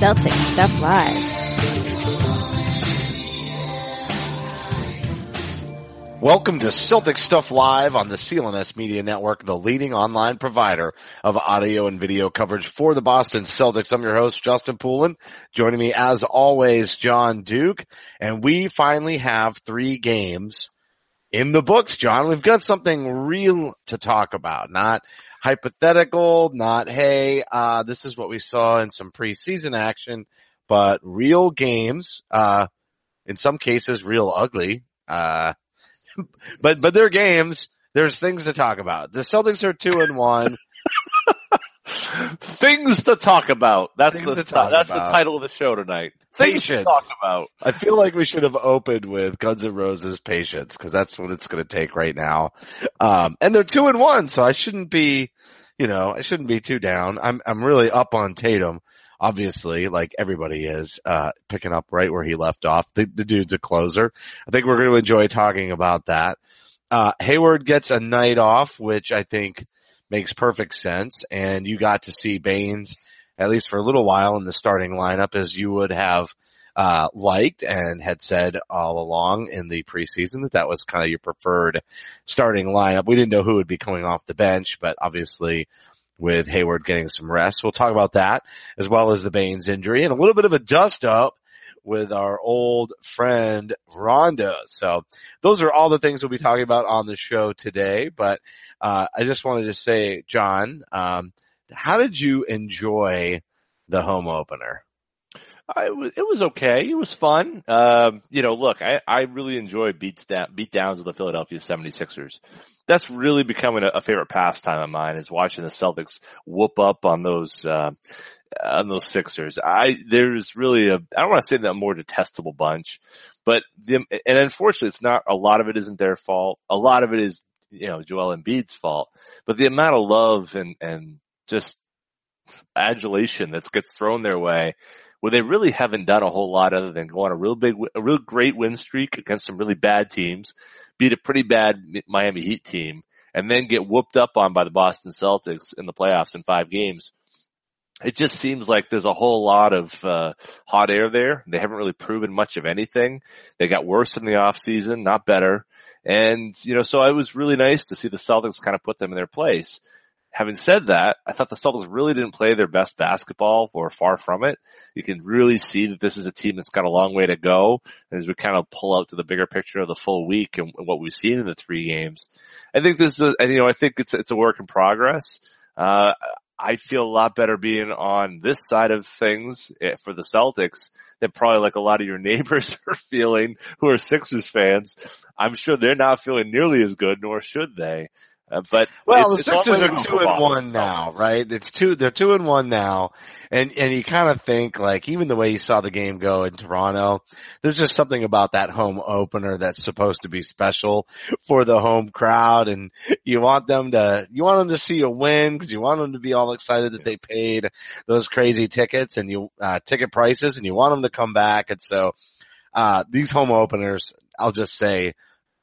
Celtic Stuff Live. Welcome to Celtic Stuff Live on the CLNS Media Network, the leading online provider of audio and video coverage for the Boston Celtics. I'm your host, Justin Poulin. Joining me as always, John Duke. And we finally have three games in the books, John. We've got something real to talk about, not hypothetical, not, hey, uh, this is what we saw in some preseason action, but real games, uh, in some cases real ugly, uh, but but they're games. There's things to talk about. The Celtics are two and one. Things to talk about. That's Things the that's about. the title of the show tonight. Things Patience. to talk about. I feel like we should have opened with Guns N' Roses patience because that's what it's going to take right now. Um, and they're two and one, so I shouldn't be, you know, I shouldn't be too down. I'm I'm really up on Tatum. Obviously, like everybody is, uh, picking up right where he left off. The, the dude's a closer. I think we're going to enjoy talking about that. Uh, Hayward gets a night off, which I think makes perfect sense. And you got to see Baynes, at least for a little while in the starting lineup as you would have, uh, liked and had said all along in the preseason that that was kind of your preferred starting lineup. We didn't know who would be coming off the bench, but obviously with Hayward getting some rest, we'll talk about that as well as the Baynes injury and a little bit of a dust up with our old friend Rondo. So those are all the things we'll be talking about on the show today. But, uh, I just wanted to say, John, um, how did you enjoy the home opener? I, it was- okay. It was fun. Um, you know, look, I, I really enjoy beats down, beat downs of the Philadelphia 76ers. That's really becoming a, a favorite pastime of mine is watching the Celtics whoop up on those, uh, on those Sixers. I, there's really a, I don't want to say that more detestable bunch, but the, and unfortunately it's not, a lot of it isn't their fault. A lot of it is, you know, Joel Embiid's fault, but the amount of love and, and just adulation that gets thrown their way where they really haven't done a whole lot other than go on a real big, a real great win streak against some really bad teams, beat a pretty bad Miami Heat team, and then get whooped up on by the Boston Celtics in the playoffs in five games. It just seems like there's a whole lot of uh, hot air there. They haven't really proven much of anything. They got worse in the off season, not better. And, you know, so it was really nice to see the Celtics kind of put them in their place. Having said that, I thought the Celtics really didn't play their best basketball or far from it. You can really see that this is a team that's got a long way to go as we kind of pull out to the bigger picture of the full week and what we've seen in the three games. I think this is, a, you know, I think it's, it's a work in progress. Uh, I feel a lot better being on this side of things eh, for the Celtics than probably like a lot of your neighbors are feeling who are Sixers fans. I'm sure they're not feeling nearly as good, nor should they. Uh, but Well, it's- the Sixers are two and one now, right? It's two, they're two and one now. And, and you kind of think like, even the way you saw the game go in Toronto, there's just something about that home opener that's supposed to be special for the home crowd. And you want them to, you want them to see a win because you want them to be all excited that they paid those crazy tickets and you, uh, ticket prices and you want them to come back. And so, uh, these home openers, I'll just say,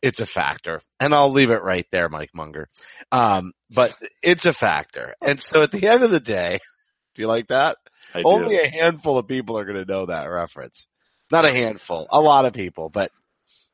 it's a factor. And I'll leave it right there, Mike Munger. Um, but it's a factor. And so at the end of the day, do you like that? I do. Only a handful of people are going to know that reference. Not a handful, a lot of people, but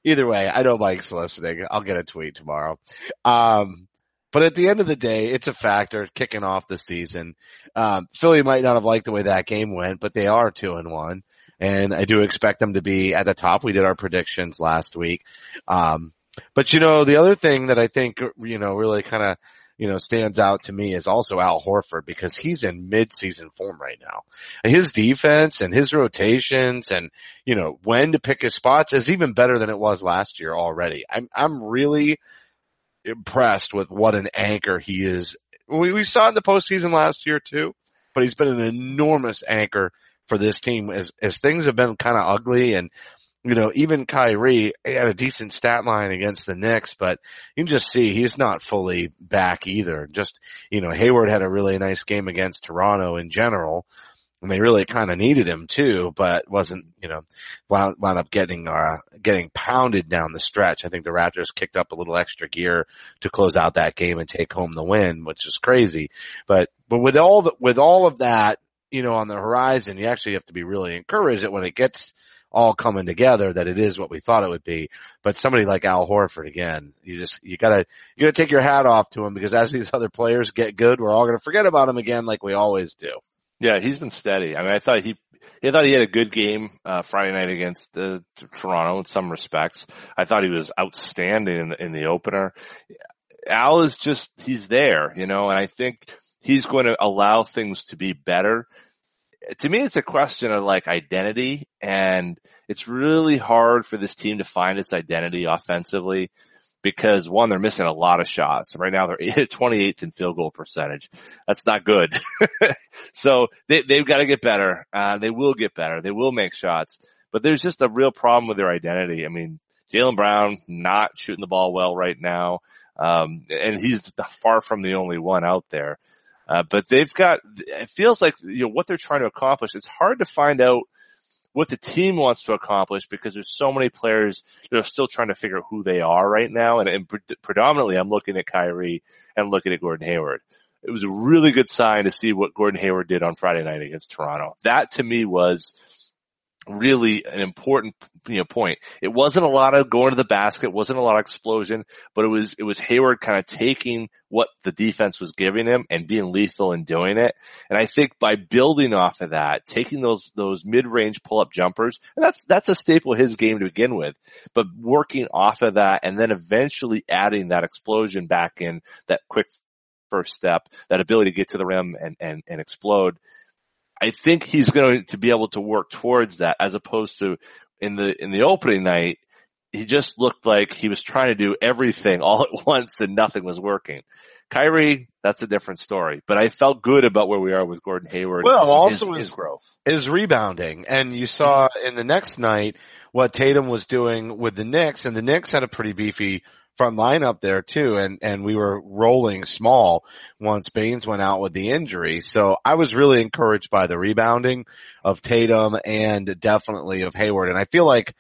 either way, I know Mike's listening. I'll get a tweet tomorrow. Um, but at the end of the day, it's a factor kicking off the season. Um, Philly might not have liked the way that game went, but they are two and one. And I do expect them to be at the top. We did our predictions last week. Um, but you know, the other thing that I think, you know, really kind of, you know, stands out to me is also Al Horford because he's in mid-season form right now. His defense and his rotations and, you know, when to pick his spots is even better than it was last year already. I'm, I'm really impressed with what an anchor he is. We, we saw in the postseason last year too, but he's been an enormous anchor for this team as, as things have been kind of ugly and, you know, even Kyrie had a decent stat line against the Knicks, but you can just see he's not fully back either. Just, you know, Hayward had a really nice game against Toronto in general. And they really kind of needed him too, but wasn't, you know, wound, wound up getting, uh, getting pounded down the stretch. I think the Raptors kicked up a little extra gear to close out that game and take home the win, which is crazy. But, but with all the, with all of that, you know, on the horizon, you actually have to be really encouraged that when it gets all coming together that it is what we thought it would be. But somebody like Al Horford again, you just, you gotta, you gotta take your hat off to him because as these other players get good, we're all gonna forget about him again like we always do. Yeah, he's been steady. I mean, I thought he, I thought he had a good game uh, Friday night against uh, Toronto in some respects. I thought he was outstanding in the, in the opener. Al is just he's there, you know, and I think he's going to allow things to be better to me, it's a question of like identity and it's really hard for this team to find its identity offensively because one, they're missing a lot of shots. Right now they're 28th in field goal percentage. That's not good. so they, they've got to get better. Uh, they will get better. They will make shots, but there's just a real problem with their identity. I mean, Jaylen Brown not shooting the ball well right now. Um, and he's far from the only one out there. Uh, but they've got, it feels like, you know, what they're trying to accomplish, it's hard to find out what the team wants to accomplish because there's so many players that are still trying to figure out who they are right now. And, and pre- predominantly I'm looking at Kyrie and looking at Gordon Hayward. It was a really good sign to see what Gordon Hayward did on Friday night against Toronto. That to me was really an important you know point. It wasn't a lot of going to the basket, wasn't a lot of explosion, but it was it was Hayward kind of taking what the defense was giving him and being lethal in doing it. And I think by building off of that, taking those those mid-range pull-up jumpers, and that's that's a staple of his game to begin with, but working off of that and then eventually adding that explosion back in that quick first step, that ability to get to the rim and and, and explode I think he's going to be able to work towards that as opposed to in the, in the opening night, he just looked like he was trying to do everything all at once and nothing was working. Kyrie, that's a different story, but I felt good about where we are with Gordon Hayward. Well, also his, his, his growth is rebounding. And you saw in the next night what Tatum was doing with the Knicks and the Knicks had a pretty beefy front lineup there too. And, and we were rolling small once Baynes went out with the injury. So I was really encouraged by the rebounding of Tatum and definitely of Hayward. And I feel like,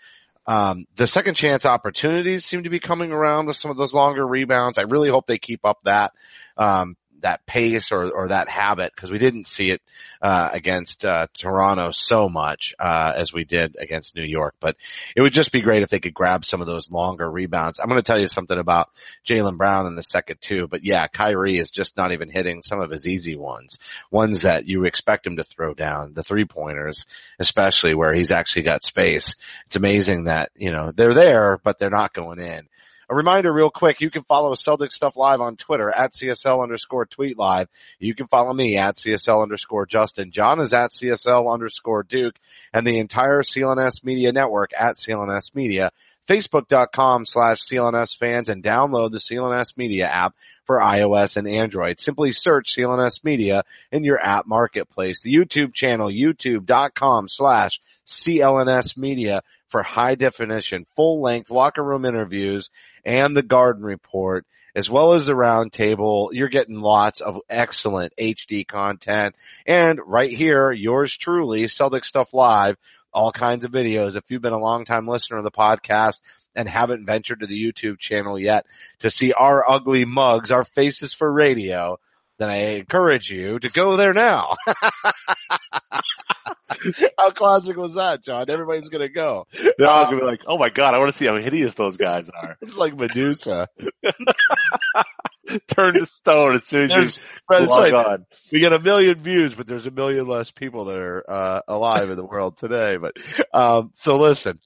um, the second chance opportunities seem to be coming around with some of those longer rebounds. I really hope they keep up that. Um, that pace or, or that habit because we didn't see it uh, against uh, Toronto so much uh, as we did against New York. But it would just be great if they could grab some of those longer rebounds. I'm going to tell you something about Jaylen Brown in the second too. But yeah, Kyrie is just not even hitting some of his easy ones, ones that you expect him to throw down, the three pointers, especially where he's actually got space. It's amazing that you know they're there, but they're not going in. A reminder real quick, you can follow Celtic Stuff Live on Twitter at CSL underscore tweet live. You can follow me at CSL underscore Justin. John is at CSL underscore Duke and the entire CLNS Media Network at CLNS Media. Facebook.com slash CLNS fans and download the CLNS Media app for iOS and Android. Simply search CLNS Media in your app marketplace. The YouTube channel, youtube.com slash CLNS Media for high definition, full length locker room interviews and the garden report, as well as the roundtable. You're getting lots of excellent HD content. And right here, yours truly, Celtic Stuff Live, all kinds of videos. If you've been a long time listener of the podcast, and haven't ventured to the YouTube channel yet to see our ugly mugs, our faces for radio, then I encourage you to go there now. how classic was that, John? Everybody's gonna go. They're all gonna be like, "Oh my god, I want to see how hideous those guys are." It's like Medusa. Turn to stone as soon as you log on. We get a million views, but there's a million less people that are uh, alive in the world today. But um, so listen,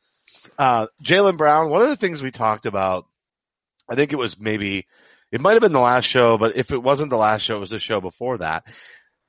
uh, Jaylen Brown. One of the things we talked about, I think it was maybe it might have been the last show, but if it wasn't the last show, it was the show before that.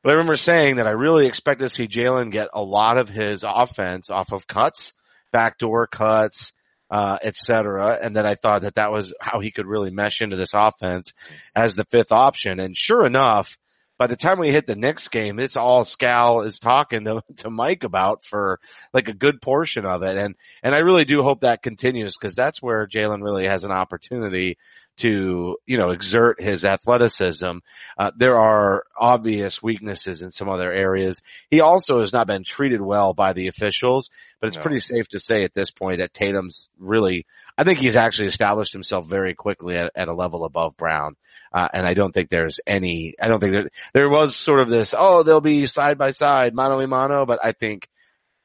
But I remember saying that I really expect to see Jaylen get a lot of his offense off of cuts, backdoor cuts, uh, et cetera. And that I thought that that was how he could really mesh into this offense as the fifth option. And sure enough, by the time we hit the next game, it's all Scal is talking to, to Mike about for like a good portion of it. And, and I really do hope that continues because that's where Jaylen really has an opportunity to, you know, exert his athleticism. Uh, there are obvious weaknesses in some other areas. He also has not been treated well by the officials, but it's No. pretty safe to say at this point that Tatum's really, I think he's actually established himself very quickly at, at a level above Brown. Uh, and I don't think there's any, I don't think there, there was sort of this, oh, they'll be side by side, mano a mano, but I think,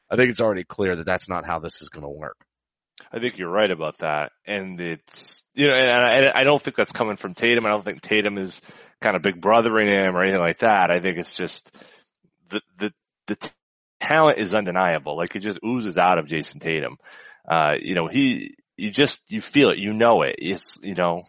I think it's already clear that that's not how this is going to work. I think you're right about that. And it's, you know, and I, I don't think that's coming from Tatum. I don't think Tatum is kind of big brothering him or anything like that. I think it's just the, the, the t- talent is undeniable. Like it just oozes out of Jayson Tatum. Uh, you know, he, you just, you feel it, you know it. It's, you know,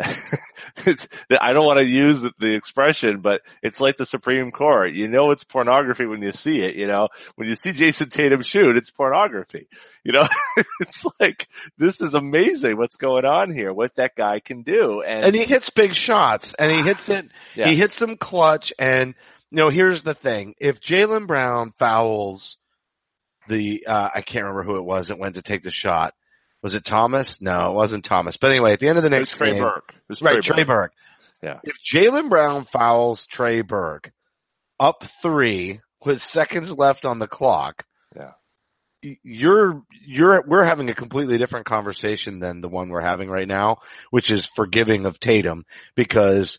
I don't want to use the, expression, but it's like the Supreme Court. You know it's pornography when you see it, you know. When you see Jayson Tatum shoot, it's pornography. You know, it's like, this is amazing what's going on here, what that guy can do. And, and he hits big shots and he hits it, he hits them clutch. And you know, here's the thing. If Jaylen Brown fouls the, uh, I can't remember who it was that went to take the shot. Was it Thomas? No, it wasn't Thomas. But anyway, at the end of the it was next Trey game, Burke. Right, Trey Burke. Burke. Yeah. If Jaylen Brown fouls Trey Burke up three with seconds left on the clock, Yeah. you're, you're, we're having a completely different conversation than the one we're having right now, which is forgiving of Tatum because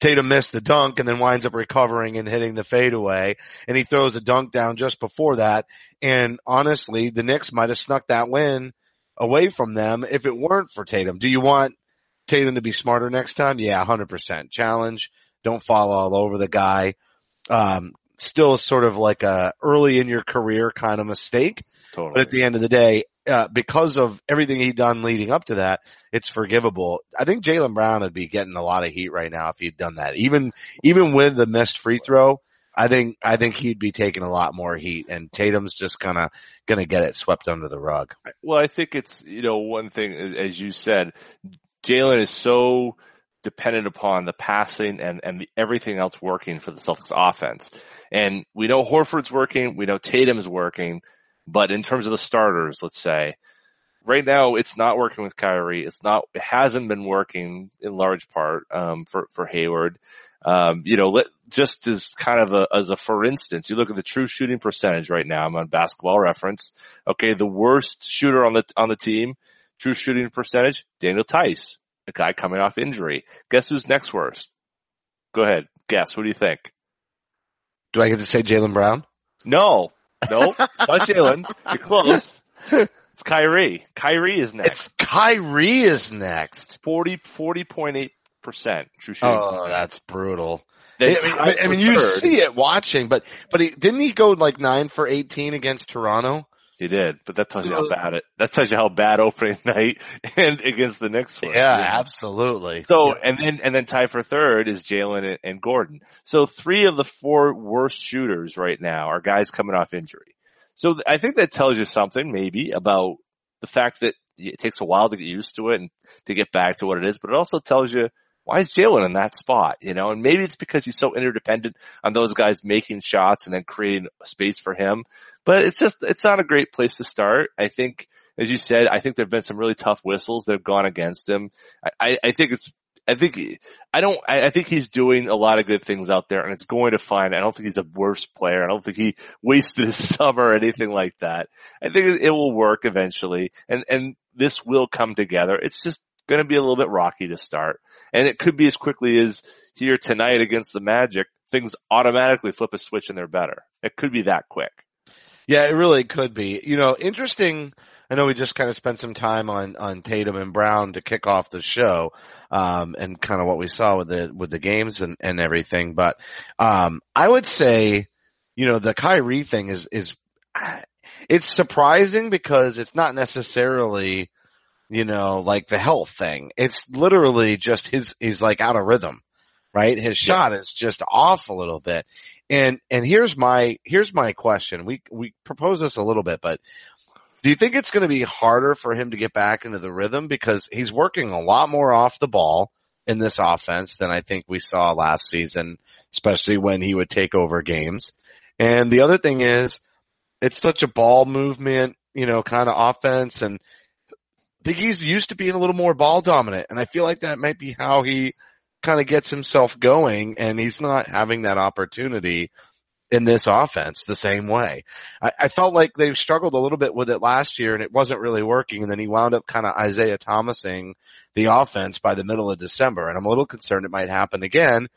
Tatum missed the dunk and then winds up recovering and hitting the fadeaway and he throws a dunk down just before that. And honestly, the Knicks might have snuck that win away from them if it weren't for Tatum. Do you want Tatum to be smarter next time? Yeah, 100%. Challenge. Don't fall all over the guy. Um, still sort of like a early in your career kind of mistake. Totally. But at the end of the day, uh, because of everything he'd done leading up to that, it's forgivable. I think Jaylen Brown would be getting a lot of heat right now if he'd done that. Even, even with the missed free throw, I think, I think he'd be taking a lot more heat and Tatum's just gonna, gonna get it swept under the rug. Well, I think it's, you know, one thing, as you said, Jaylen is so dependent upon the passing and, and the, everything else working for the Celtics offense. And we know Horford's working, we know Tatum's working, but in terms of the starters, let's say, right now it's not working with Kyrie. It's not, it hasn't been working in large part, um, for, for Hayward. Um, you know, let, just as kind of a, as a for instance, you look at the true shooting percentage right now. I'm on basketball reference. Okay. The worst shooter on the, on the team, true shooting percentage, Daniel Theis, a guy coming off injury. Guess who's next worst? Go ahead. Guess. Who do you think? Do I get to say Jaylen Brown? No. No. It's not Jaylen. You're close. It's Kyrie. Kyrie is next. It's Kyrie is next. 40, 40.8% true shooting. Oh, percentage. that's brutal. Then I mean, tied I mean, you third. see it watching, but, but he, didn't he go like nine for 18 against Toronto? He did, but that tells you how bad it, that tells you how bad opening night and against the Knicks was. Yeah, you know? absolutely. So, and then, and then tied for third is Jaylen and, and Gordon. So three of the four worst shooters right now are guys coming off injury. So th- I think that tells you something maybe about the fact that it takes a while to get used to it and to get back to what it is, but it also tells you why is Jaylen in that spot, you know, and maybe it's because he's so interdependent on those guys making shots and then creating space for him. But it's just, it's not a great place to start. I think, as you said, I think there've been some really tough whistles that have gone against him. I, I, I think it's, I think, I don't, I, I think he's doing a lot of good things out there and it's going to find, I don't think he's a worse player. I don't think he wasted his summer or anything like that. I think it, it will work eventually and, and this will come together. It's just going to be a little bit rocky to start and it could be as quickly as here tonight against the Magic, things automatically flip a switch and they're better. It could be that quick. Yeah, it really could be. You know, interesting. I know we just kind of spent some time on, on Tatum and Brown to kick off the show, um, and kind of what we saw with the, with the games and, and everything. But, um, I would say, you know, the Kyrie thing is, is, it's surprising because it's not necessarily, you know, like the health thing. It's literally just his, he's like out of rhythm, right? His shot is just off a little bit. And, and here's my, here's my question. We, we propose this a little bit, but do you think it's going to be harder for him to get back into the rhythm because he's working a lot more off the ball in this offense than I think we saw last season, especially when he would take over games. And the other thing is it's such a ball movement, you know, kind of offense and I think he's used to being a little more ball dominant and I feel like that might be how he kind of gets himself going and he's not having that opportunity in this offense the same way. I, I felt like they struggled a little bit with it last year and it wasn't really working. And then he wound up kind of Isaiah Thomasing the offense by the middle of December. And I'm a little concerned it might happen again,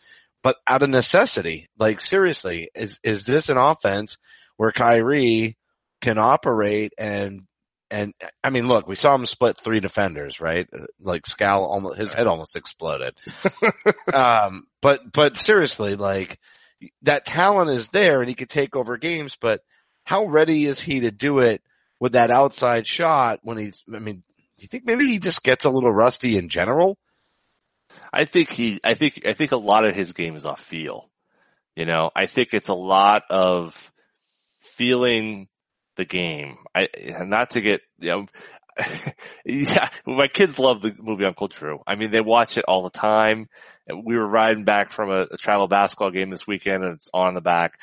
but out of necessity, like seriously, is, is this an offense where Kyrie can operate and and I mean, look, we saw him split three defenders, right? Like Scal, almost, his head almost exploded. um, but, but seriously, like that talent is there and he could take over games, but how ready is he to do it with that outside shot when he's, I mean, do you think maybe he just gets a little rusty in general? I think he, I think, I think a lot of his game is off feel. You know, I think it's a lot of feeling the game. I, not to get, you know, yeah, my kids love the movie Uncle Drew. I mean, they watch it all the time. We were riding back from a, a travel basketball game this weekend and it's on the back.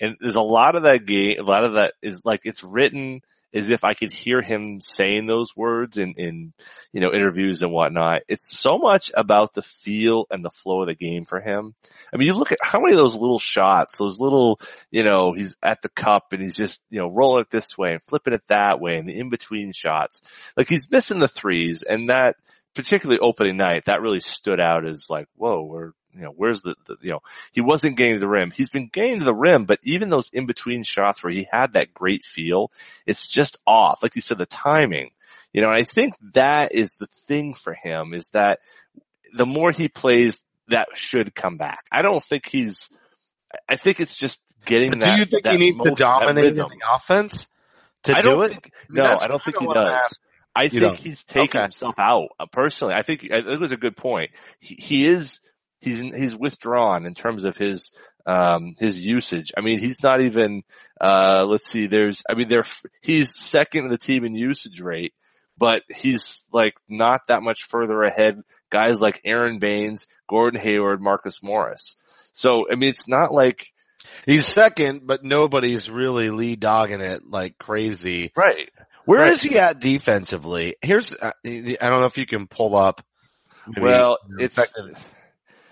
And there's a lot of that game, a lot of that is like, it's written as if I could hear him saying those words in, in, you know, interviews and whatnot. It's so much about the feel and the flow of the game for him. I mean, you look at how many of those little shots, those little, you know, he's at the cup and he's just, you know, rolling it this way and flipping it that way and the in-between shots. Like he's missing the threes and that, particularly opening night, that really stood out as like, whoa, we're, you know, where's the, the, you know, he wasn't getting to the rim. He's been getting to the rim, but even those in between shots where he had that great feel, it's just off. Like you said, the timing, you know, and I think that is the thing for him is that the more he plays, that should come back. I don't think he's, I think it's just getting But that. do you think he needs to dominate in the offense to I do it? think- no, that's I don't think he does. I You think don't. he's taken Okay. himself out. Uh, personally, I think I think it was a good point. He, he is he's he's withdrawn in terms of his um his usage. I mean, he's not even uh let's see. There's I mean, there he's second in the team in usage rate, but he's like not that much further ahead. Guys like Aron Baynes, Gordon Hayward, Marcus Morris. So I mean, it's not like He's second, but nobody's really lead dogging it like crazy. right. Where is Right. he at defensively? Here's, uh, I don't know if you can pull up. Well, it's effective-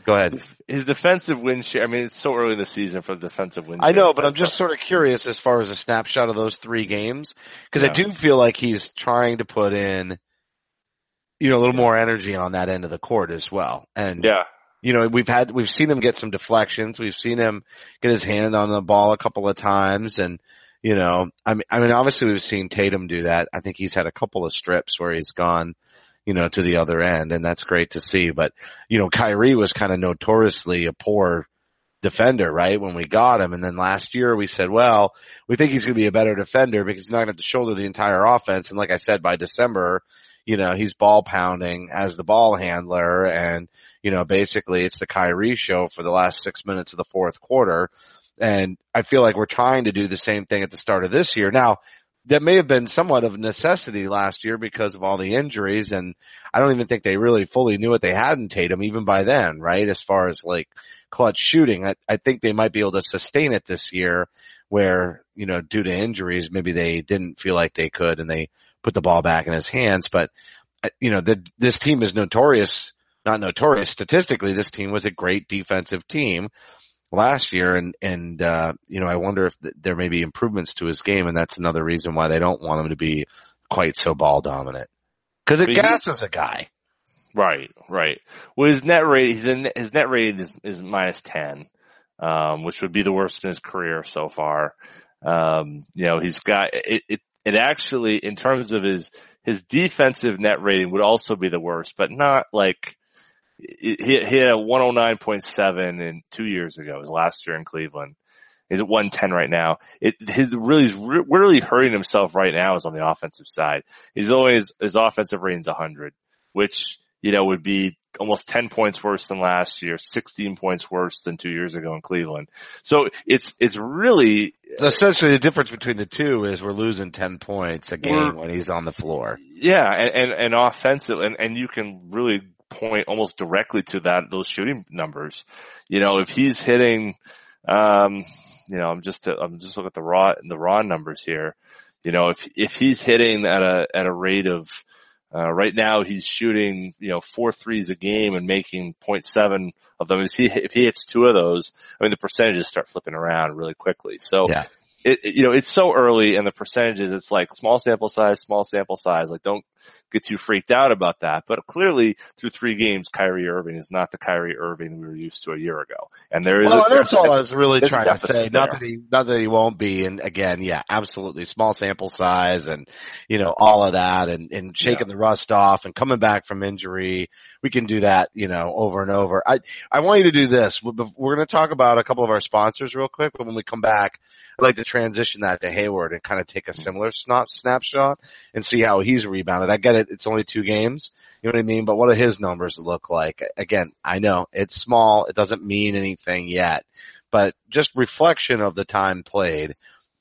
go ahead. his defensive win share. I mean, it's so early in the season for the defensive win. I know, but I'm just sort of curious as far as a snapshot of those three games because I do feel like he's trying to put in, you know, a little more energy on that end of the court as well. And yeah. you know, we've had, we've seen him get some deflections. We've seen him get his hand on the ball a couple of times. And, you know, I mean, I mean, obviously we've seen Tatum do that. I think he's had a couple of strips where he's gone, you know, to the other end and that's great to see. But, you know, Kyrie was kind of notoriously a poor defender, right? When we got him. And then last year we said, well, we think he's going to be a better defender because he's not going to have to shoulder the entire offense. And like I said, by December, you know, he's ball pounding as the ball handler and, you know, basically it's the Kyrie show for the last six minutes of the fourth quarter. And I feel like we're trying to do the same thing at the start of this year. Now, that may have been somewhat of a necessity last year because of all the injuries and I don't even think they really fully knew what they had in Tatum even by then, right? As far as like clutch shooting, I, I think they might be able to sustain it this year where, you know, due to injuries, maybe they didn't feel like they could and they put the ball back in his hands. But, uh, you know, the, this team is notorious, not notorious statistically. This team was a great defensive team last year. And, and, uh, you know, I wonder if th- there may be improvements to his game. And that's another reason why they don't want him to be quite so ball dominant. Cause it gasses a guy. Right, right. Well, his net rate, he's in, his net rate is, is minus 10, um, which would be the worst in his career so far. Um, you know, he's got it, it, it actually, in terms of his, his defensive net rating would also be the worst, but not like, he, he had a 109.7 in two years ago, his last year in Cleveland. He's at 110 right now. It, his really, really hurting himself right now is on the offensive side. He's always, his offensive rating's 100, which, you know, would be almost 10 points worse than last year, 16 points worse than two years ago in Cleveland. So it's, it's really, Essentially, the difference between the two is we're losing ten points a game when he's on the floor. yeah, and, and, and offensive, and, and you can really point almost directly to that, those shooting numbers. You know, if he's hitting, um, you know, I'm just, I'm just looking at the raw, the raw numbers here. You know, if, if he's hitting at a, at a rate of, uh, right now he's shooting, you know, four threes a game and making 0.7 of them. If he, if he hits two of those, I mean, the percentages start flipping around really quickly. So, Yeah. it, it- you know, it's so early and the percentages, it's like small sample size, small sample size. Like don't get too freaked out about that. But clearly through three games, Kyrie Irving is not the Kyrie Irving we were used to a year ago. And there is well, a, that's all I was really trying to say. Not that he, not that he won't be. And again, yeah, absolutely. Small sample size and, you know, all of that and, and shaking the rust off and coming back from injury. We can do that, you know, over and over. I, I want you to do this. We're going to talk about a couple of our sponsors real quick, but when we come back, I'd like to transition that to Hayward and kind of take a similar snap, snapshot and see how he's rebounded. I get it. It's only two games. You know what I mean? But what do his numbers look like? Again, I know it's small. It doesn't mean anything yet, but just reflection of the time played.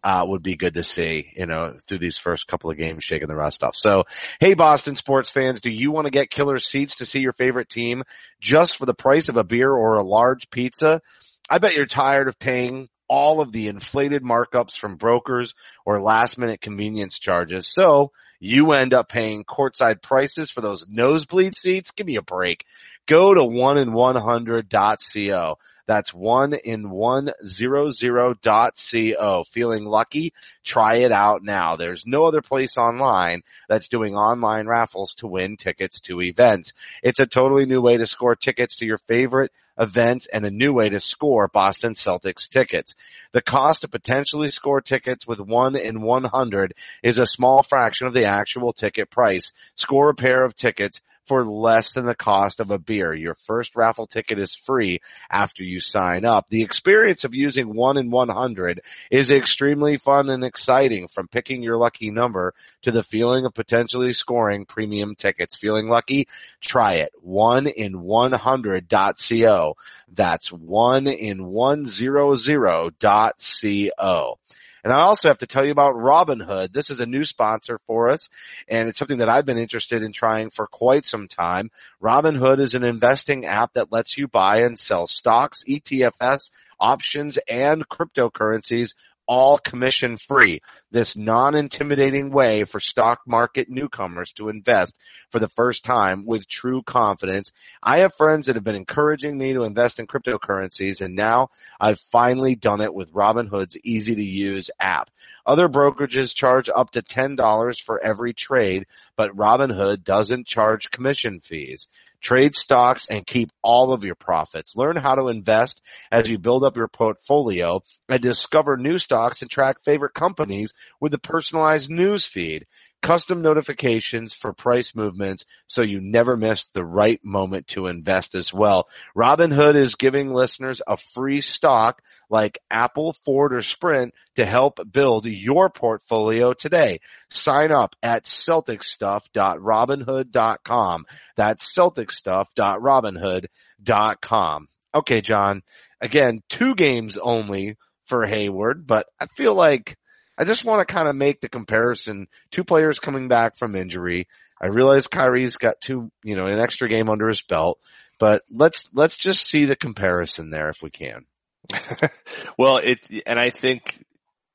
Uh, would be good to see, you know, through these first couple of games, shaking the rust off. So, hey, Boston sports fans, do you want to get killer seats to see your favorite team just for the price of a beer or a large pizza? I bet you're tired of paying all of the inflated markups from brokers or last minute convenience charges. So you end up paying courtside prices for those nosebleed seats. Give me a break. Go to one in 100.co. That's one in one zero zero dot co. Feeling lucky? Try it out now. There's no other place online that's doing online raffles to win tickets to events. It's a totally new way to score tickets to your favorite events and a new way to score Boston Celtics tickets. The cost to potentially score tickets with one in 100 is a small fraction of the actual ticket price. Score a pair of tickets for less than the cost of a beer. Your first raffle ticket is free after you sign up. The experience of using one in 100 is extremely fun and exciting from picking your lucky number to the feeling of potentially scoring premium tickets. Feeling lucky? Try it. One in 100.co. That's one in 100.co. And I also have to tell you about Robinhood. This is a new sponsor for us and it's something that I've been interested in trying for quite some time. Robinhood is an investing app that lets you buy and sell stocks, ETFs, options, and cryptocurrencies all commission free. This non-intimidating way for stock market newcomers to invest for the first time with true confidence. I have friends that have been encouraging me to invest in cryptocurrencies and now I've finally done it with Robinhood's easy to use app. Other brokerages charge up to $10 for every trade, but Robinhood doesn't charge commission fees. Trade stocks and keep all of your profits. Learn how to invest as you build up your portfolio and discover new stocks and track favorite companies with a personalized news feed. Custom notifications for price movements so you never miss the right moment to invest as well. Robinhood is giving listeners a free stock like Apple, Ford, or Sprint to help build your portfolio today. Sign up at celticstuff.robinhood.com. That's celticstuff.robinhood.com. Okay, John. Again, two games only for Hayward, but I feel like I just want to kind of make the comparison. Two players coming back from injury. I realize Kyrie's got two, you know, an extra game under his belt, but let's, let's just see the comparison there if we can. well, it, and I think,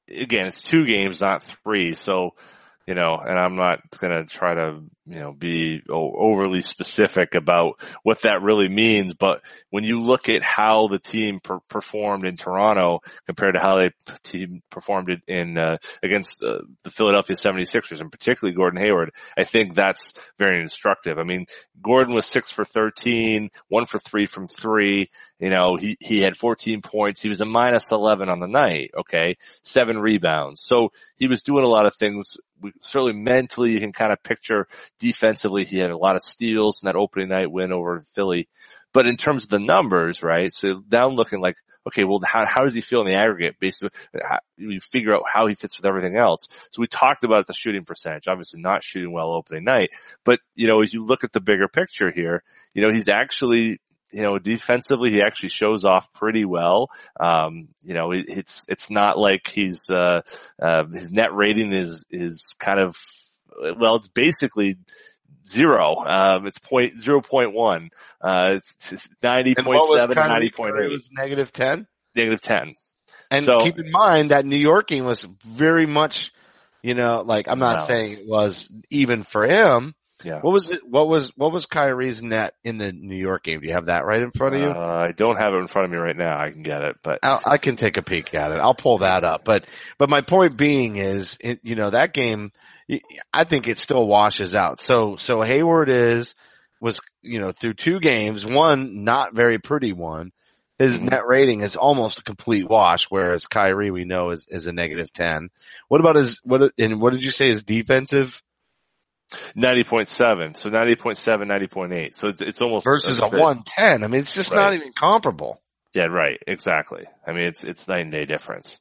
again, it's two games, not three. So, you know, and I'm not going to try to, you know, be overly specific about what that really means. But when you look at how the team per- performed in Toronto compared to how they team performed it in, uh, against uh, the Philadelphia 76ers and particularly Gordon Hayward, I think that's very instructive. I mean, Gordon was six for 13, one for three from three. You know, he, he had 14 points. He was a minus 11 on the night. Okay. Seven rebounds. So he was doing a lot of things. We, certainly mentally, you can kind of picture defensively. He had a lot of steals in that opening night win over Philly. But in terms of the numbers, right? So down looking like, okay, well, how, how does he feel in the aggregate? Basically, how, uh, you figure out how he fits with everything else. So we talked about the shooting percentage, obviously not shooting well opening night, but you know, as you look at the bigger picture here, you know, he's actually you know, defensively, he actually shows off pretty well. Um, you know, it, it's, it's not like he's, uh, uh, his net rating is, is kind of, well, it's basically zero. Um, it's point, zero point one. Uh, it's, it's 90.7 90.8. It was negative 10. Negative 10. And So- keep in mind that New Yorking was very much, you know, like I'm not No. saying it was even for him. Yeah. What was it? What was what was Kyrie's net in the New York game? Do you have that right in front of you? Uh, I don't have it in front of me right now. I can get it, but I'll, I can take a peek at it. I'll pull that up. But but my point being is, it, you know, that game, I think it still washes out. So so Hayward is was you know through two games, one not very pretty one. His Mhm. net rating is almost a complete wash, whereas Kyrie we know is, is a negative ten. What about his what and what did you say his defensive 90.7. So 90.7, 90.8. So it's, it's almost versus a it's one ten? I mean, it's just not even comparable. Yeah, right. Exactly. I mean, it's, it's night and day difference,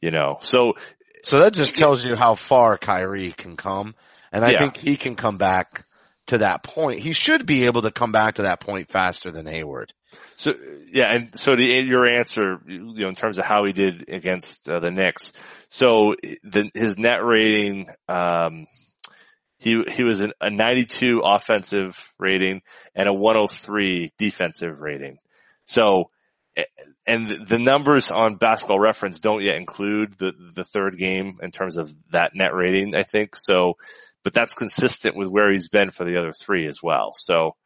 you know, so So that just tells you how far Kyrie can come. And I Yeah. think he can come back to that point. He should be able to come back to that point faster than Hayward. So yeah, and so the your answer, you know, in terms of how he did against uh, the Knicks. So the, his net rating, um, he he was an, a 92 offensive rating and a 103 defensive rating. So, and the numbers on Basketball Reference don't yet include the the third game in terms of that net rating. I think so, but that's consistent with where he's been for the other three as well. So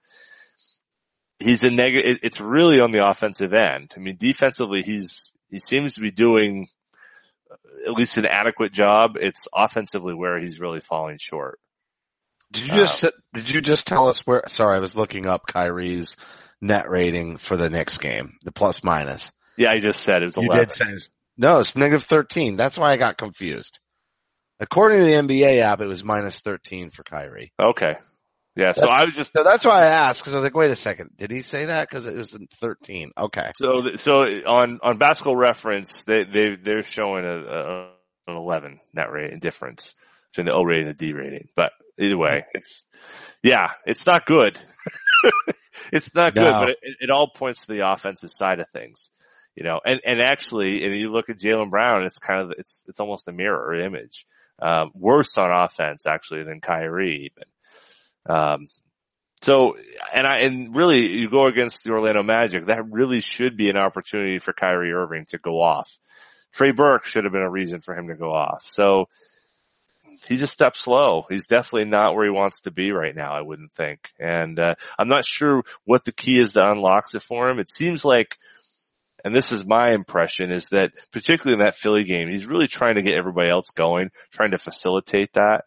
he's a negative. It's really on the offensive end. I mean, defensively, he's he seems to be doing uh, at least an adequate job. It's offensively where he's really falling short. Did you just uh, did you just tell us where? Sorry, I was looking up Kyrie's net rating for the next game, the plus minus. Yeah, I just said it was You 11. did say no, it's negative thirteen. That's why I got confused. According to the NBA app, it was minus thirteen for Kyrie. Okay. Yeah, so I was just So that's why I asked because I was like, wait a second, did he say that? Because it was thirteen. Okay. so so on on Basketball Reference, they they they're showing a, a an 11 net rating difference between the O rating and the D rating. But either way, it's yeah, it's not good. it's not good, No. but it, it all points to the offensive side of things. You know, and, and actually, and you look at Jaylen Brown, it's kind of, it's, it's almost a mirror image. Um, worse on offense actually than Kyrie even. Um, so, and I, and really you go against the Orlando Magic, that really should be an opportunity for Kyrie Irving to go off. Trey Burke should have been a reason for him to go off. So he's a step slow. He's definitely not where he wants to be right now, I wouldn't think. And, uh, I'm not sure what the key is that unlocks it for him. It seems like, and this is my impression, is that particularly in that Philly game, he's really trying to get everybody else going, trying to facilitate that.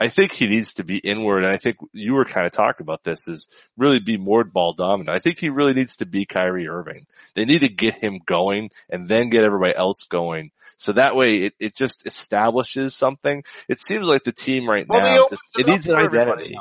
I think he needs to be inward, and I think you were kind of talking about this, is really be more ball dominant. I think he really needs to be Kyrie Irving. They need to get him going and then get everybody else going. So that way it, it just establishes something. It seems like the team right Well, now, just- it up needs an identity.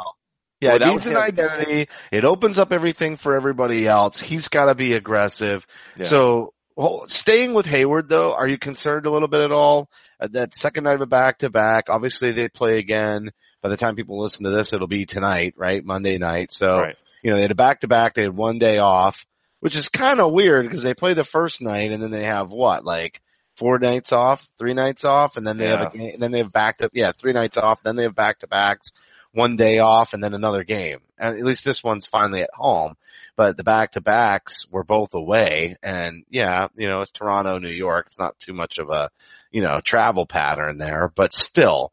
Yeah, Well, it needs an identity. It opens up everything for everybody else. He's got to be aggressive. Yeah. So, well, staying with Hayward though, are you concerned a little bit at all? Uh, that second night of a back to back, obviously they play again. By the time people listen to this, it'll be tonight, right? Monday night. So, Right. you know, they had a back to back. They had one day off, which is kind of weird because they play the first night and then they have what, like four nights off, three nights off, and then they have a game, and then they have back to, yeah, three nights off, then they have back to backs, one day off, and then another game. And at least this one's finally at home, but the back to backs were both away. And yeah, you know, it's Toronto, New York. It's not too much of a, you know, travel pattern there, but still,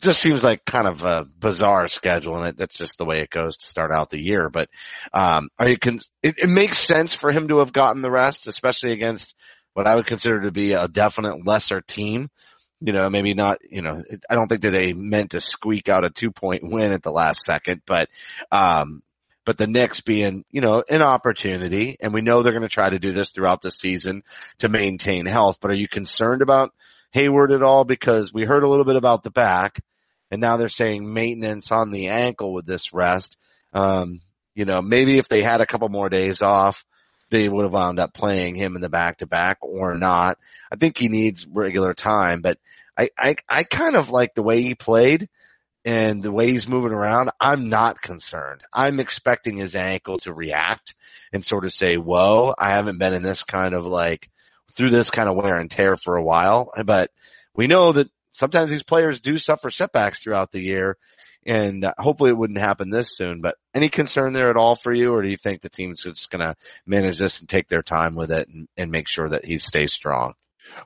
just seems like kind of a bizarre schedule and it, that's just the way it goes to start out the year. But, um, are you con- it, it makes sense for him to have gotten the rest, especially against what I would consider to be a definite lesser team. You know, maybe not, you know, I don't think that they meant to squeak out a two point win at the last second, but, um, but the Knicks being, you know, an opportunity and we know they're going to try to do this throughout the season to maintain health. But are you concerned about Hayward at all? Because we heard a little bit about the back and now they're saying maintenance on the ankle with this rest. Um, you know, maybe if they had a couple more days off, they would have wound up playing him in the back to back or not. I think he needs regular time, but I, I, I kind of like the way he played and the way he's moving around. I'm not concerned. I'm expecting his ankle to react and sort of say, whoa, I haven't been in this kind of like through this kind of wear and tear for a while, but we know that sometimes these players do suffer setbacks throughout the year and uh, hopefully it wouldn't happen this soon. But any concern there at all for you, or do you think the team's just going to manage this and take their time with it and, and make sure that he stays strong?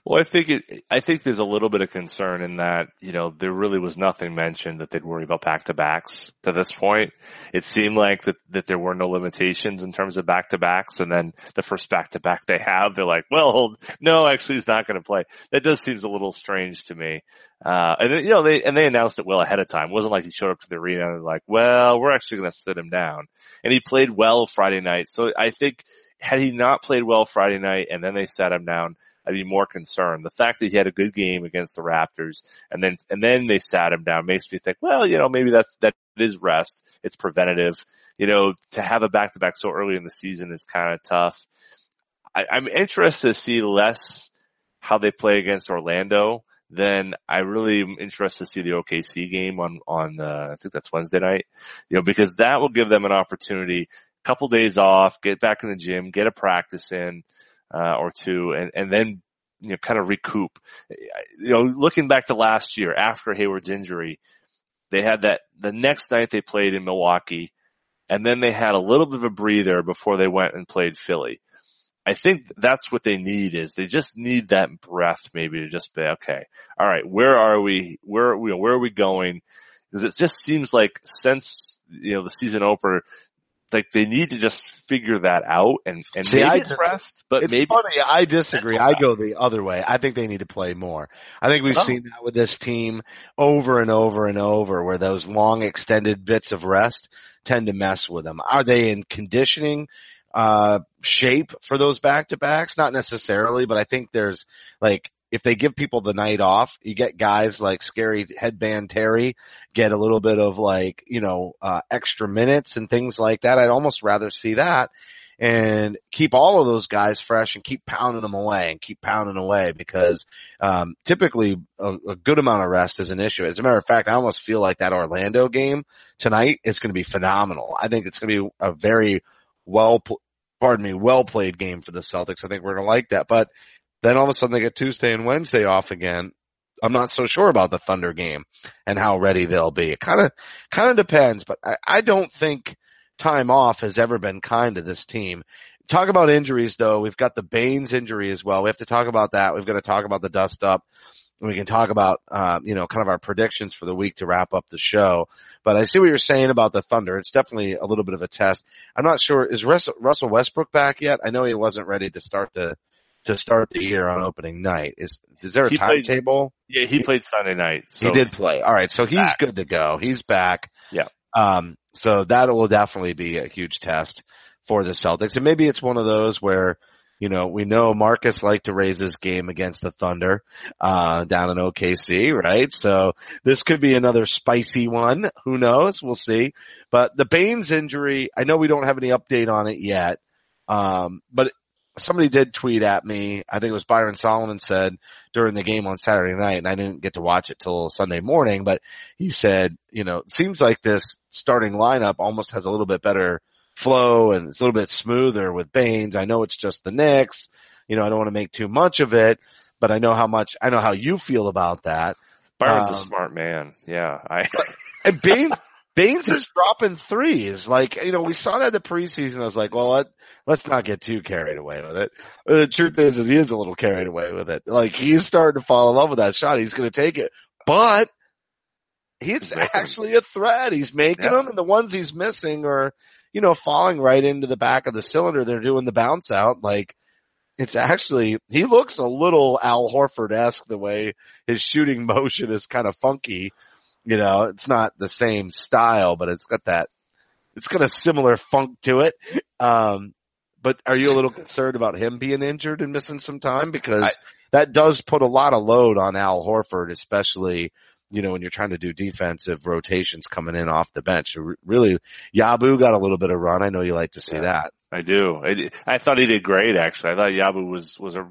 Well, I think it, I think there's a little bit of concern in that, you know, there really was nothing mentioned that they'd worry about back to backs to this point. It seemed like that, that there were no limitations in terms of back to backs. And then the first back to back they have, they're like, well, no, actually he's not going to play. That does seems a little strange to me. Uh, and you know, they, and they announced it well ahead of time. It wasn't like he showed up to the arena and like, well, we're actually going to sit him down. And he played well Friday night. So I think had he not played well Friday night and then they sat him down, I'd be more concerned. The fact that he had a good game against the Raptors and then, and then they sat him down makes me think, well, you know, maybe that's, that is rest. It's preventative. You know, to have a back to back so early in the season is kind of tough. I, I'm interested to see less how they play against Orlando then I really am interested to see the OKC game on, on, uh, I think that's Wednesday night, you know, because that will give them an opportunity, couple days off, get back in the gym, get a practice in, uh, or two, and, and then, you know, kind of recoup. You know, looking back to last year after Hayward's injury, they had that, the next night they played in Milwaukee, and then they had a little bit of a breather before they went and played Philly. I think that's what they need is they just need that breath maybe to just be, okay, all right, where are we? Where, you know, where are we going? Because it just seems like since, you know, the season opener, like they need to just figure that out and, and See, maybe I just- rest, but it's maybe funny. I disagree. I go the other way. I think they need to play more. I think we've Oh. seen that with this team over and over and over where those long extended bits of rest tend to mess with them. Are they in conditioning, uh, shape for those back to backs? Not necessarily, but I think there's like, if they give people the night off, you get guys like scary headband Terry get a little bit of like, you know, uh, extra minutes and things like that. I'd almost rather see that and keep all of those guys fresh and keep pounding them away and keep pounding away because um, typically a, a good amount of rest is an issue. As a matter of fact, I almost feel like that Orlando game tonight is going to be phenomenal. I think it's going to be a very well, pardon me, well played game for the Celtics. I think we're going to like that. But then all of a sudden they get Tuesday and Wednesday off again. I'm not so sure about the Thunder game and how ready they'll be. It kind of, kind of depends, but I, I don't think time off has ever been kind to this team. Talk about injuries though. We've got the Baynes injury as well. We have to talk about that. We've got to talk about the dust up. We can talk about, uh, you know, kind of our predictions for the week to wrap up the show. But I see what you're saying about the Thunder. It's definitely a little bit of a test. I'm not sure. Is Russell Westbrook back yet? I know he wasn't ready to start the, to start the year on opening night. Is, is there a timetable? yeah, he played Sunday night. So he did play. All right. So he's back. good to go. He's back. Yeah. Um, so that will definitely be a huge test for the Celtics. And maybe it's one of those where, you know, we know Marcus liked to raise his game against the Thunder, uh, down in OKC, right? So this could be another spicy one. Who knows? We'll see. But the Baynes injury, I know we don't have any update on it yet. Um, but somebody did tweet at me. I think it was Byron Solomon said during the game on Saturday night, and I didn't get to watch it till Sunday morning, but he said, you know, it seems like this starting lineup almost has a little bit better flow and it's a little bit smoother with Baynes. I know it's just the Knicks. You know, I don't want to make too much of it, but I know how much, I know how you feel about that. Byron's a Um, smart man. Yeah. I, And Baynes, Baynes is dropping threes. Like, you know, we saw that in the preseason. I was like, well, let, let's not get too carried away with it. Uh, The truth is, is he is a little carried away with it. Like, he's starting to fall in love with that shot. He's going to take it, but he's He's making 'em. actually a threat. He's making Yeah. them and the ones he's missing are, you know, falling right into the back of the cylinder. They're doing the bounce out. Like it's actually, he looks a little Al Horford-esque the way his shooting motion is kind of funky. You know, it's not the same style, but it's got that, it's got a similar funk to it. Um, but are you a little concerned about him being injured and missing some time? Because I- that does put a lot of load on Al Horford, especially, you know, when you're trying to do defensive rotations coming in off the bench. Really, Yabu got a little bit of run. I know you like to see Yeah. that. I do. I, I thought he did great actually. I thought Yabu was, was a,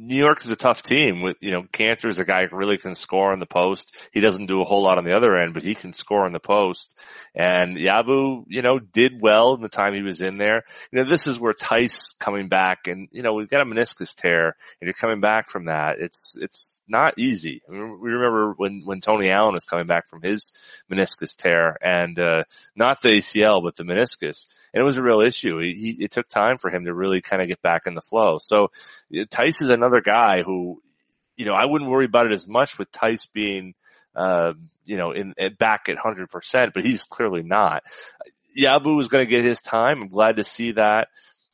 New York is a tough team with, you know, Kanter is a guy who really can score on the post. He doesn't do a whole lot on the other end, but he can score on the post. And Yabu, you know, did well in the time he was in there. You know, this is where Theis coming back and, you know, we've got a meniscus tear and you're coming back from that. It's, it's not easy. I mean, we remember when, when Tony Allen was coming back from his meniscus tear and, uh, not the ACL, but the meniscus. And it was a real issue. He, he, it took time for him to really kind of get back in the flow. So Theis is another guy who, you know, I wouldn't worry about it as much with Theis being, uh, you know, in, in back at hundred percent, but he's clearly not. Yabu is going to get his time. I'm glad to see that.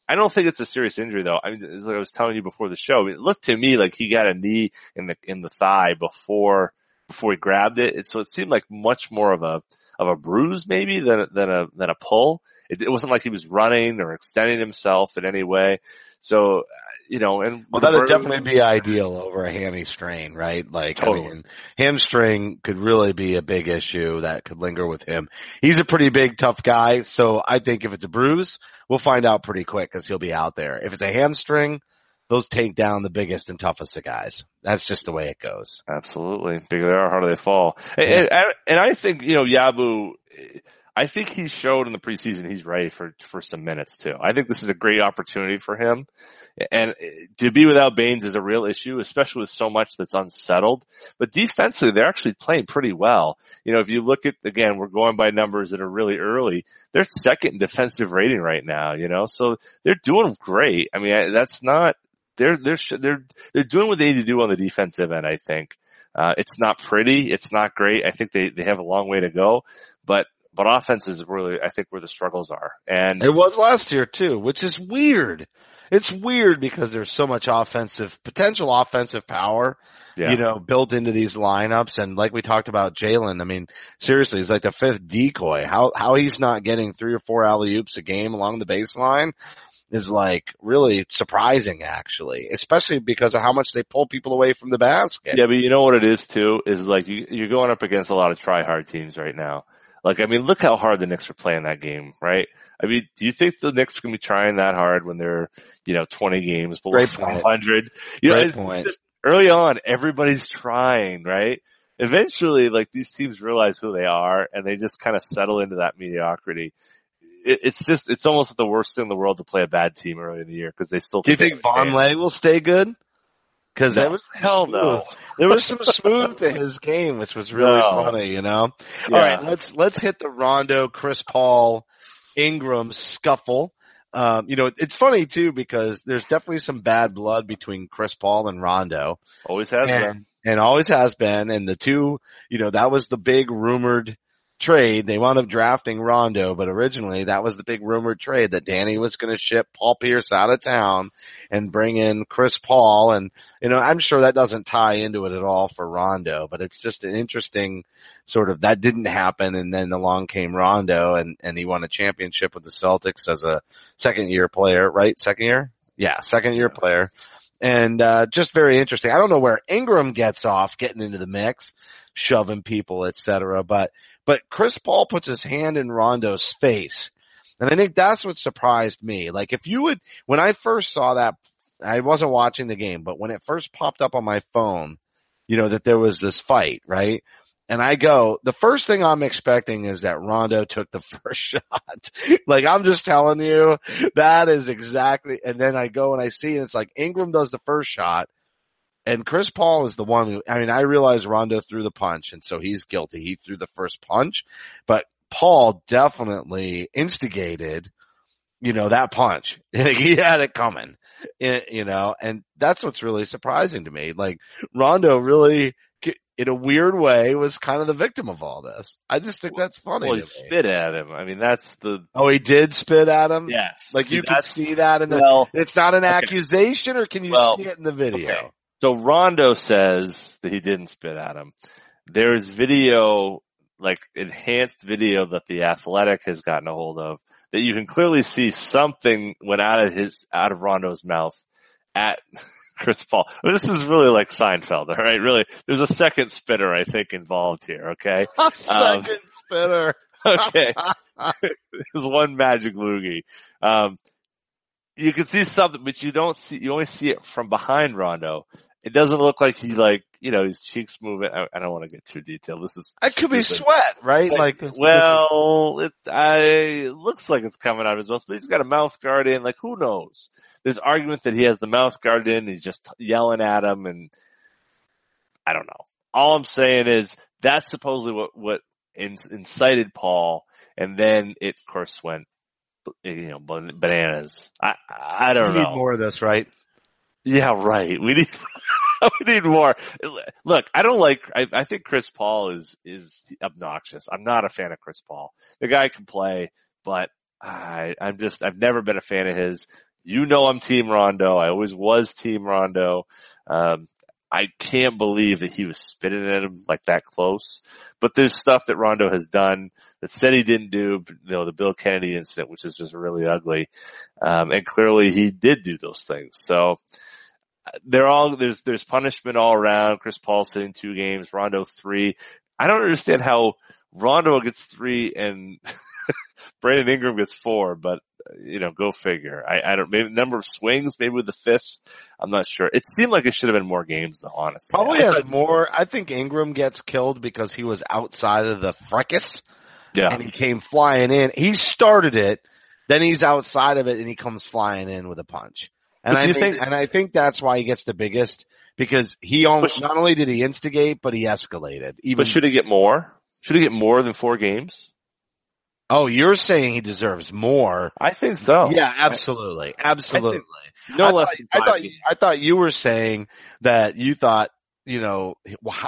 I don't think it's a serious injury though. I mean, as I was telling you before the show, it looked to me like he got a knee in the, in the thigh before, before he grabbed it. And so it seemed like much more of a, of a bruise maybe than, than a, than a pull. It, it wasn't like he was running or extending himself in any way. So, uh, you know, and Well, that'd definitely be ideal over a hammy strain, right? Like, Totally. I mean, hamstring could really be a big issue that could linger with him. He's a pretty big, tough guy. So I think if it's a bruise, we'll find out pretty quick because he'll be out there. If it's a hamstring, those take down the biggest and toughest of guys. That's just the way it goes. Absolutely. Bigger they are, harder they fall. And, and, and I think, you know, Yabu, I think he showed in the preseason he's ready for, for some minutes too. I think this is a great opportunity for him. And to be without Baynes is a real issue, especially with so much that's unsettled. But defensively, they're actually playing pretty well. You know, if you look at, again, we're going by numbers that are really early. They're second in defensive rating right now, you know, so they're doing great. I mean, that's not, they're, they're, they're, they're doing what they need to do on the defensive end, I think. Uh, it's not pretty. It's not great. I think they, they have a long way to go, but, but offense is really, I think where the struggles are. And It was last year too, which is weird. It's weird because there's so much offensive, potential offensive power, yeah, you know, built into these lineups. And like we talked about Jaylen, I mean, seriously, he's like the fifth decoy. How, how he's not getting three or four alley oops a game along the baseline is like really surprising actually, especially because of how much they pull people away from the basket. Yeah, but you know what it is too? Is like you, you're going up against a lot of try hard teams right now. Like, I mean, look how hard the Knicks are playing that game, right? I mean, do you think the Knicks are going to be trying that hard when they're, you know, 20 games below Great point. 500? You know, Great point. early on, everybody's trying, right? Eventually, like these teams realize who they are and they just kind of settle into that mediocrity. It, it's just, it's almost the worst thing in the world to play a bad team early in the year because they still Do you think have a. Vonleh will stay good? Cause that was Hell no. There was some smooth to his game, which was really No. funny, you know? Yeah. All right, let's, let's hit the Rondo, Chris Paul, Ingram scuffle. Um, you know, it's funny too because there's definitely some bad blood between Chris Paul and Rondo Always has been. and, and always has been. And the two, you know, that was the big rumored trade. They wound up drafting Rondo, but originally that was the big rumored trade that Danny was going to ship Paul Pierce out of town and bring in Chris Paul. And, you know, I'm sure that doesn't tie into it at all for Rondo, but it's just an interesting sort of that didn't happen. And then along came Rondo and, and he won a championship with the Celtics as a second year player, right? Second year? Yeah, second year player. And, uh, just very interesting. I don't know where Ingram gets off getting into the mix, shoving people, et cetera, but, but Chris Paul puts his hand in Rondo's face. And I think that's what surprised me. Like if you would, when I first saw that, I wasn't watching the game, but when it first popped up on my phone, you know, that there was this fight, right? And I go, the first thing I'm expecting is that Rondo took the first shot. like I'm just telling you, that is exactly, and then I go and I see and it's like Ingram does the first shot and Chris Paul is the one who, I mean, I realize Rondo threw the punch and so he's guilty. He threw the first punch, but Paul definitely instigated, you know, that punch. he had it coming, you know, and that's what's really surprising to me. Like Rondo really, in a weird way, was kind of the victim of all this. I just think that's funny. Well, he spit at him. I mean, that's the Oh, he did spit at him. yes. Like See, you can see that in the. well. it's not an okay. accusation, or can you Well, see it in the video? okay. So Rondo says that he didn't spit at him. There's video, like enhanced video that the Athletic has gotten a hold of that you can clearly see something went out of his out of Rondo's mouth at Chris Paul. I mean, this is really like Seinfeld, all right? Really, there's a second spitter I think involved here. Okay, A second spitter. okay. There's one magic loogie. Um, you can see something, but you don't see, you only see it from behind Rondo. It doesn't look like he like, you know, his cheeks moving. I, I don't want to get too detailed. This is, That could be sweat, right? But- like, this is- well, it, I, it looks like it's coming out of his mouth, but he's got a mouth guard in. Like, who knows? There's arguments that he has the mouth guard in. He's just yelling at him, and I don't know. All I'm saying is that's supposedly what what incited Paul, and then it of course went, you know, ban- bananas. I I don't need know. more of this, right? Yeah, right. We need we need more. Look, I don't like. I, I think Chris Paul is is obnoxious. I'm not a fan of Chris Paul. The guy can play, but I I'm just I've never been a fan of his. You know, I'm Team Rondo. I always was Team Rondo. Um, I can't believe that he was spitting at him like that close. But there's stuff that Rondo has done that said he didn't do. You know, the Bill Kennedy incident, which is just really ugly. Um, and clearly he did do those things. So they're all, there's, there's punishment all around. Chris Paul sitting two games, Rondo three. I don't understand how Rondo gets three and Brandon Ingram gets four, but you know, go figure. I, I don't, maybe number of swings, maybe with the fist. I'm not sure. It seemed like it should have been more games though, honestly. Probably I has more. I think Ingram gets killed because he was outside of the fracas yeah. and he came flying in. He started it, then he's outside of it and he comes flying in with a punch. And I think, think- and I think that's why he gets the biggest because he almost, not only did he instigate, but he escalated. Even, But should he get more? Should he get more than four games? oh, you're saying he deserves more. I think so. Yeah, absolutely. Absolutely. No I less thought, than I thought. I thought you were saying that you thought, you know,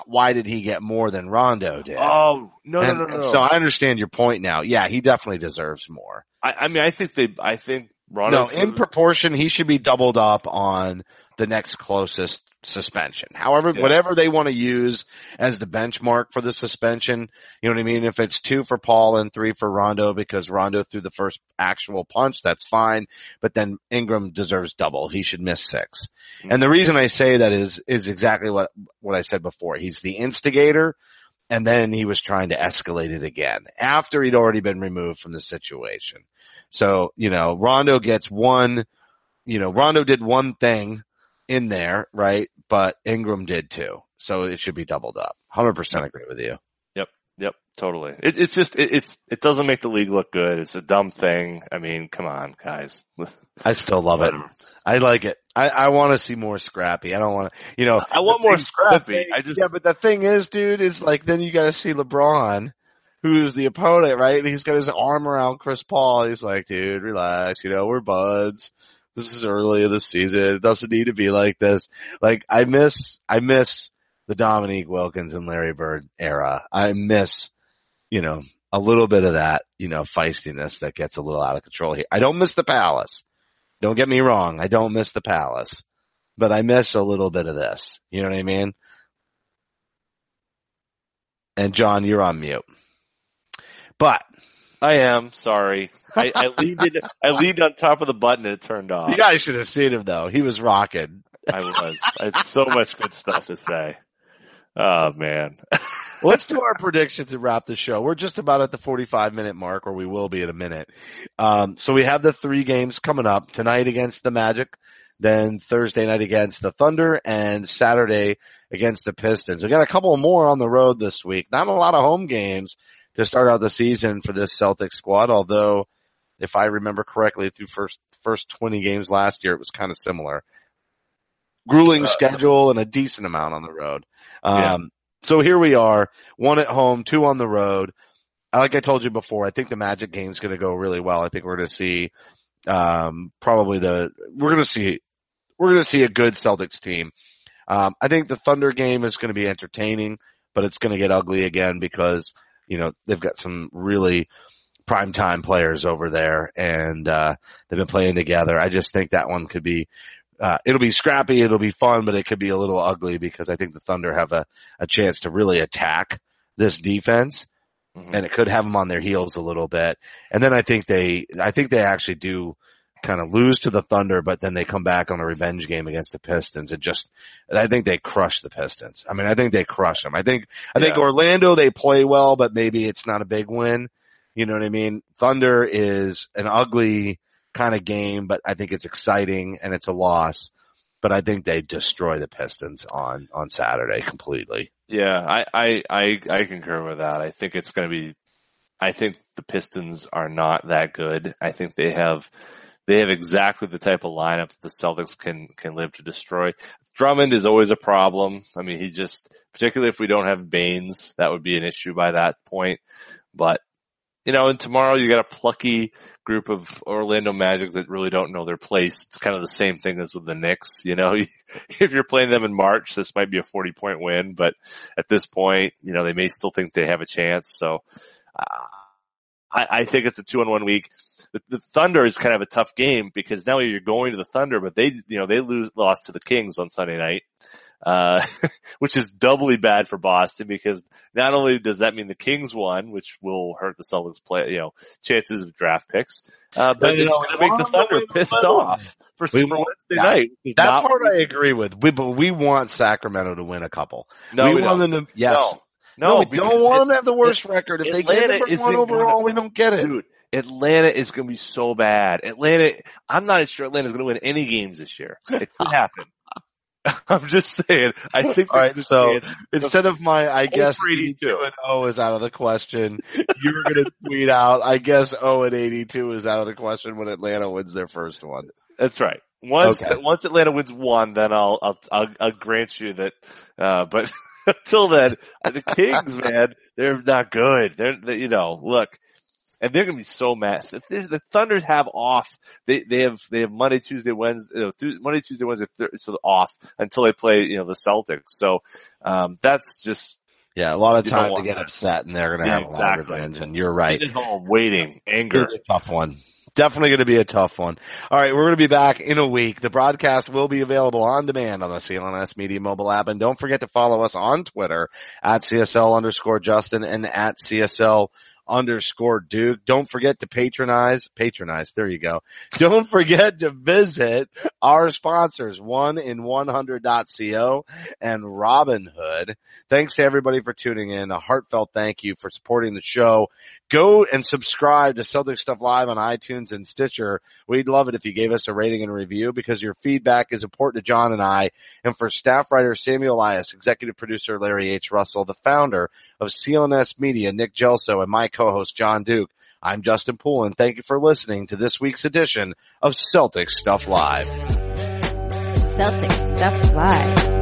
why did he get more than Rondo did? Oh, no, And- no, no, no. and So I understand your point now. Yeah, he definitely deserves more. I, I mean, I think they, I think Rondo. No, in proportion, he should be doubled up on the next closest suspension. However, Yeah. whatever they want to use as the benchmark for the suspension, you know what I mean? If it's two for Paul and three for Rondo because Rondo threw the first actual punch, that's fine. But then Ingram deserves double. He should miss 6 Mm-hmm. And the reason I say that is, is exactly what, what I said before. He's the instigator and then he was trying to escalate it again after he'd already been removed from the situation. So, you know, Rondo gets one, you know, Rondo did one thing in there, right? But Ingram did too. So it should be doubled up. 100% agree with you. Yep, yep, totally. It, it's just, it, it's, it doesn't make the league look good. It's a dumb thing. I mean, come on, guys. I still love it. I like it. I, I want to see more scrappy. I don't want to, you know. I want the more thing- scrappy. thing- I just- yeah, but the thing is, dude, is like then you got to see LeBron, who's the opponent, right? And he's got his arm around Chris Paul. He's like, dude, relax. You know, we're buds. This is early in the season. It doesn't need to be like this. Like I miss, I miss the Dominique Wilkins and Larry Bird era. I miss, you know, a little bit of that, you know, feistiness that gets a little out of control here. I don't miss the palace. Don't get me wrong. I don't miss the palace, but I miss a little bit of this. You know what I mean? And John, you're on mute. But I am sorry. I, I leaned in, I leaned on top of the button and it turned off. you guys should have seen him though. He was rocking. I was. I had so much good stuff to say. Oh man. Let's do our predictions and wrap the show. We're just about at the 45 minute mark, or we will be in a minute. Um, so we have the three games coming up tonight against the Magic, then Thursday night against the Thunder, and Saturday against the Pistons. We got a couple more on the road this week. Not a lot of home games to start out the season for this Celtic squad, although if I remember correctly, through first first 20 games last year, it was kind of similar. Grueling schedule and a decent amount on the road. Um, Yeah. so here we are, one at home, two on the road. Like I told you before, I think the Magic game is going to go really well. I think we're going to see, um, probably the, we're going to see, we're going to see a good Celtics team. Um, I think the Thunder game is going to be entertaining. but it's going to get ugly again because, you know, they've got some really prime time players over there and, uh, they've been playing together. I just think that one could be, uh, it'll be scrappy. It'll be fun, but it could be a little ugly because I think the Thunder have a, a chance to really attack this defense Mhm. and it could have them on their heels a little bit. And then I think they, I think they actually do kind of lose to the Thunder, but then they come back on a revenge game against the Pistons and just, I think they crush the Pistons. I mean, I think they crush them. I think, I think Orlando, they play well, but maybe it's not a big win. You know what I mean? Thunder is an ugly kind of game, but I think it's exciting and it's a loss. But I think they destroy the Pistons on, on Saturday completely. Yeah, I, I, I, I concur with that. I think it's going to be, I think the Pistons are not that good. I think they have, they have exactly the type of lineup that the Celtics can, can live to destroy. Drummond is always a problem. I mean, he just, particularly if we don't have Baynes, that would be an issue by that point. But, you know, and tomorrow you got a plucky group of Orlando Magic that really don't know their place. It's kind of the same thing as with the Knicks. You know, if you're playing them in March, this might be a 40 point win, but at this point, you know, they may still think they have a chance. So, uh, I, I think it's a two on one week. The, the Thunder is kind of a tough game because now you're going to the Thunder, but they, you know, they lose, lost to the Kings on Sunday night. Uh, which is doubly bad for Boston because not only does that mean the Kings won, which will hurt the Celtics play, you know, chances of draft picks, uh, but no, it's going to make the Thunder pissed off for, We for Wednesday that. night. That part I agree with. We, but we want Sacramento to win a couple. No, we, we want don't. them to, yes. No, no, we don't want it- them to have the worst record. If they get Atlanta number isn't one overall, gonna- we don't get it. Dude, Atlanta is going to be so bad. Atlanta, I'm not sure Atlanta's going to win any games this year. It could happen. I'm just saying. I think. All right, so instead of my, I guess for 82. 82 and 0 is out of the question. You were going to tweet out, I guess 0 and 82 is out of the question when Atlanta wins their first one. That's right. Once Okay. once Atlanta wins one, then I'll I'll I'll, I'll grant you that. Uh, but until then, the Kings, man, they're not good. They're they, you know look, and they're gonna be so mad. If the Thunders have off, they they have they have Monday, Tuesday, Wednesday, you know, Monday, Tuesday, Wednesday, so off until they play you know the Celtics. So um, that's just Yeah, a lot of time to get that. upset and they're going to Yeah, have a lot of exactly. revenge and you're right. all waiting anger. A tough one. Definitely going to be a tough one. All right, we're going to be back in a week. The broadcast will be available on demand on the CLNS Media mobile app, and don't forget to follow us on Twitter at CSL underscore Justin and at CSL underscore Duke. Don't forget to patronize, patronize. There you go. Don't forget to visit our sponsors, one in 100.co and Robinhood. Thanks to everybody for tuning in. A heartfelt thank you for supporting the show go and subscribe to Celtic Stuff Live on iTunes and Stitcher. We'd love it if you gave us a rating and review because your feedback is important to John and I. And for staff writer Samuel Elias, executive producer Larry H. Russell, the founder of CLNS Media, Nick Gelso, and my co-host John Duke, I'm Justin Poole and thank you for listening to this week's edition of Celtic Stuff Live. Celtic Stuff Live.